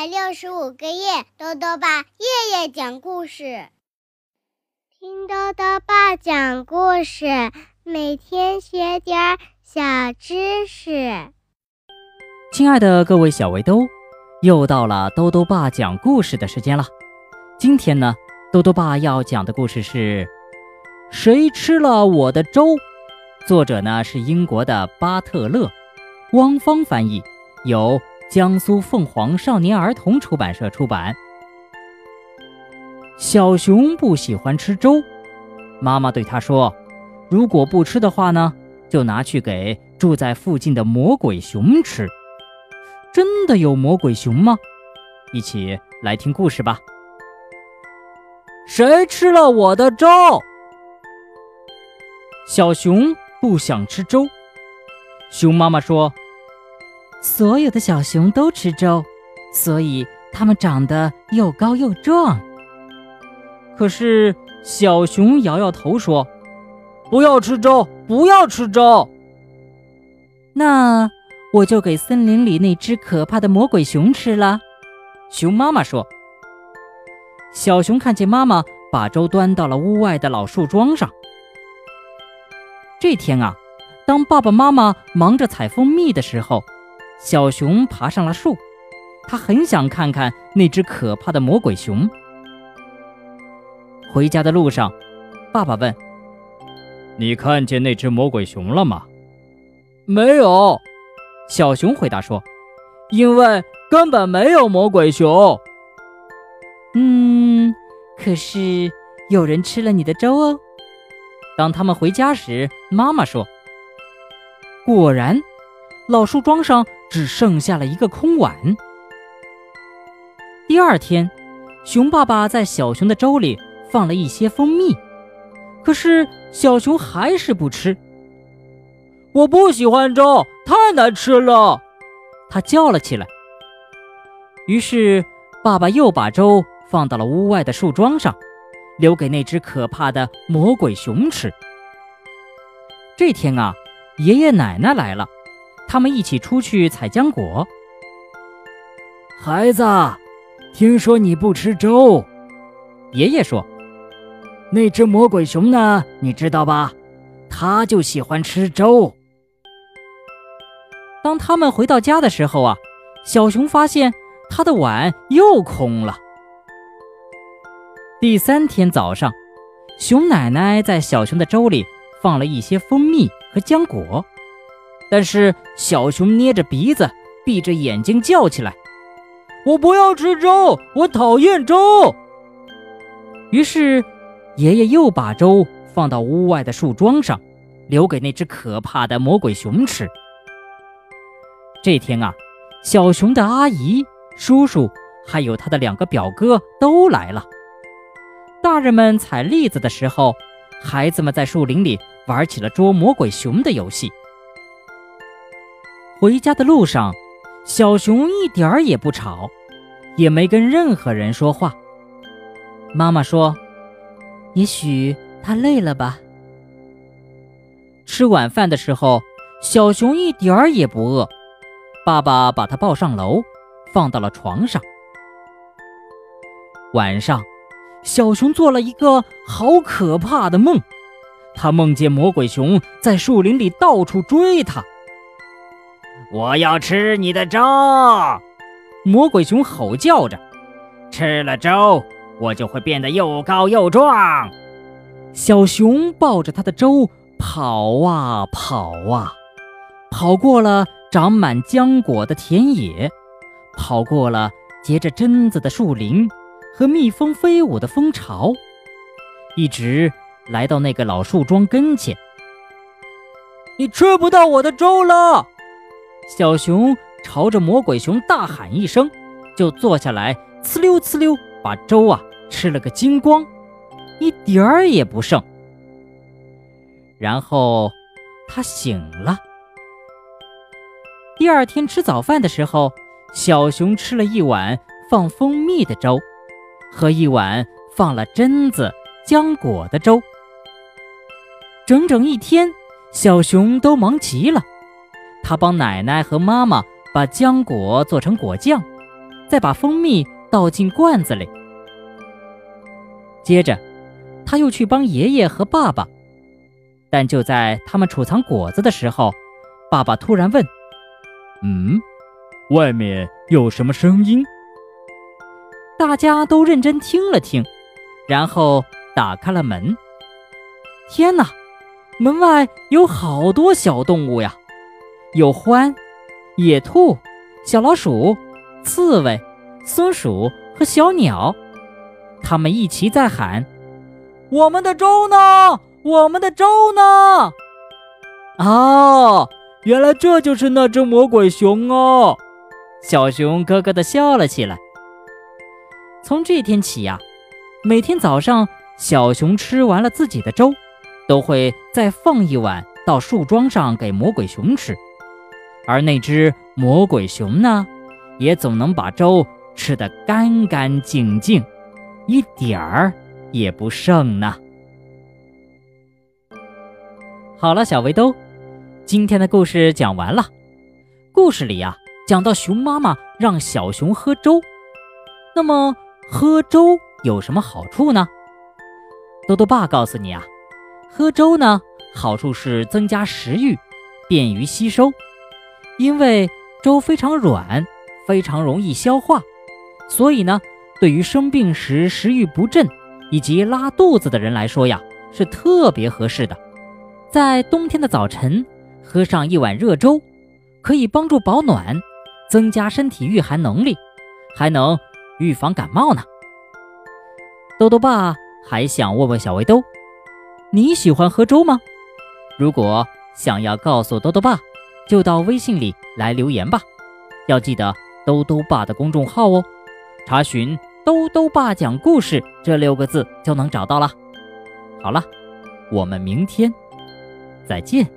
百六十五个夜，豆豆爸夜夜讲故事，听豆豆爸讲故事，每天学点小知识。亲爱的各位小围兜，又到了豆豆爸讲故事的时间了。今天呢，豆豆爸要讲的故事是《谁吃了我的粥》，作者呢是英国的巴特勒，汪峰翻译，由。江苏凤凰少年儿童出版社出版。小熊不喜欢吃粥，妈妈对他说：“如果不吃的话呢，就拿去给住在附近的魔鬼熊吃。”真的有魔鬼熊吗？一起来听故事吧。谁吃了我的粥？小熊不想吃粥。熊妈妈说。所有的小熊都吃粥，所以它们长得又高又壮。可是小熊摇摇头说：“不要吃粥，不要吃粥。”那我就给森林里那只可怕的魔鬼熊吃了。熊妈妈说。小熊看见妈妈把粥端到了屋外的老树桩上。这天啊，当爸爸妈妈忙着采蜂蜜的时候。小熊爬上了树，它很想看看那只可怕的魔鬼熊。回家的路上，爸爸问：“你看见那只魔鬼熊了吗？”“没有。”小熊回答说，“因为根本没有魔鬼熊。”“嗯，可是有人吃了你的粥哦。”当他们回家时，妈妈说：“果然。”老树桩上只剩下了一个空碗。第二天，熊爸爸在小熊的粥里放了一些蜂蜜，可是小熊还是不吃。我不喜欢粥，太难吃了，他叫了起来。于是，爸爸又把粥放到了屋外的树桩上，留给那只可怕的魔鬼熊吃。这天啊，爷爷奶奶来了。他们一起出去采浆果。孩子，听说你不吃粥，爷爷说：“那只魔鬼熊呢？你知道吧？它就喜欢吃粥。”当他们回到家的时候啊，小熊发现他的碗又空了。第三天早上，熊奶奶在小熊的粥里放了一些蜂蜜和浆果。但是小熊捏着鼻子，闭着眼睛叫起来：“我不要吃粥，我讨厌粥。”于是，爷爷又把粥放到屋外的树桩上，留给那只可怕的魔鬼熊吃。这天啊，小熊的阿姨、叔叔还有他的两个表哥都来了。大人们采栗子的时候，孩子们在树林里玩起了捉魔鬼熊的游戏。回家的路上，小熊一点儿也不吵，也没跟任何人说话。妈妈说：“也许它累了吧。”吃晚饭的时候，小熊一点儿也不饿。爸爸把它抱上楼，放到了床上。晚上，小熊做了一个好可怕的梦，他梦见魔鬼熊在树林里到处追他。我要吃你的粥！魔鬼熊吼叫着，吃了粥，我就会变得又高又壮。小熊抱着他的粥跑啊跑啊，跑过了长满浆果的田野，跑过了结着榛子的树林和蜜蜂飞舞的蜂巢，一直来到那个老树桩跟前。你吃不到我的粥了！小熊朝着魔鬼熊大喊一声，就坐下来，呲溜呲溜把粥啊吃了个精光，一点儿也不剩。然后他醒了。第二天吃早饭的时候，小熊吃了一碗放蜂蜜的粥，和一碗放了榛子、浆果的粥。整整一天，小熊都忙极了。他帮奶奶和妈妈把浆果做成果酱，再把蜂蜜倒进罐子里。接着，他又去帮爷爷和爸爸。但就在他们储藏果子的时候，爸爸突然问：“嗯，外面有什么声音？”大家都认真听了听，然后打开了门。天哪，门外有好多小动物呀，有獾、野兔、小老鼠、刺猬、松鼠和小鸟，它们一齐在喊：“我们的粥呢？”我们的粥呢？啊，原来这就是那只魔鬼熊哦！小熊咯咯地笑了起来。从这天起呀，每天早上小熊吃完了自己的粥，都会再放一碗到树桩上给魔鬼熊吃，而那只魔鬼熊呢，也总能把粥吃得干干净净，一点儿也不剩呢。好了，小围兜，今天的故事讲完了。故事里呀，讲到熊妈妈让小熊喝粥，那么喝粥有什么好处呢？豆豆爸告诉你啊，喝粥呢，好处是增加食欲，便于吸收。因为粥非常软，非常容易消化，所以呢，对于生病时食欲不振以及拉肚子的人来说呀，是特别合适的。在冬天的早晨，喝上一碗热粥，可以帮助保暖，增加身体御寒能力，还能预防感冒呢。豆豆爸还想问问小围兜，你喜欢喝粥吗？如果想要告诉豆豆爸，就到微信里来留言吧。要记得兜兜爸的公众号哦，查询“兜兜爸讲故事”这六个字就能找到了。好了，我们明天。再见。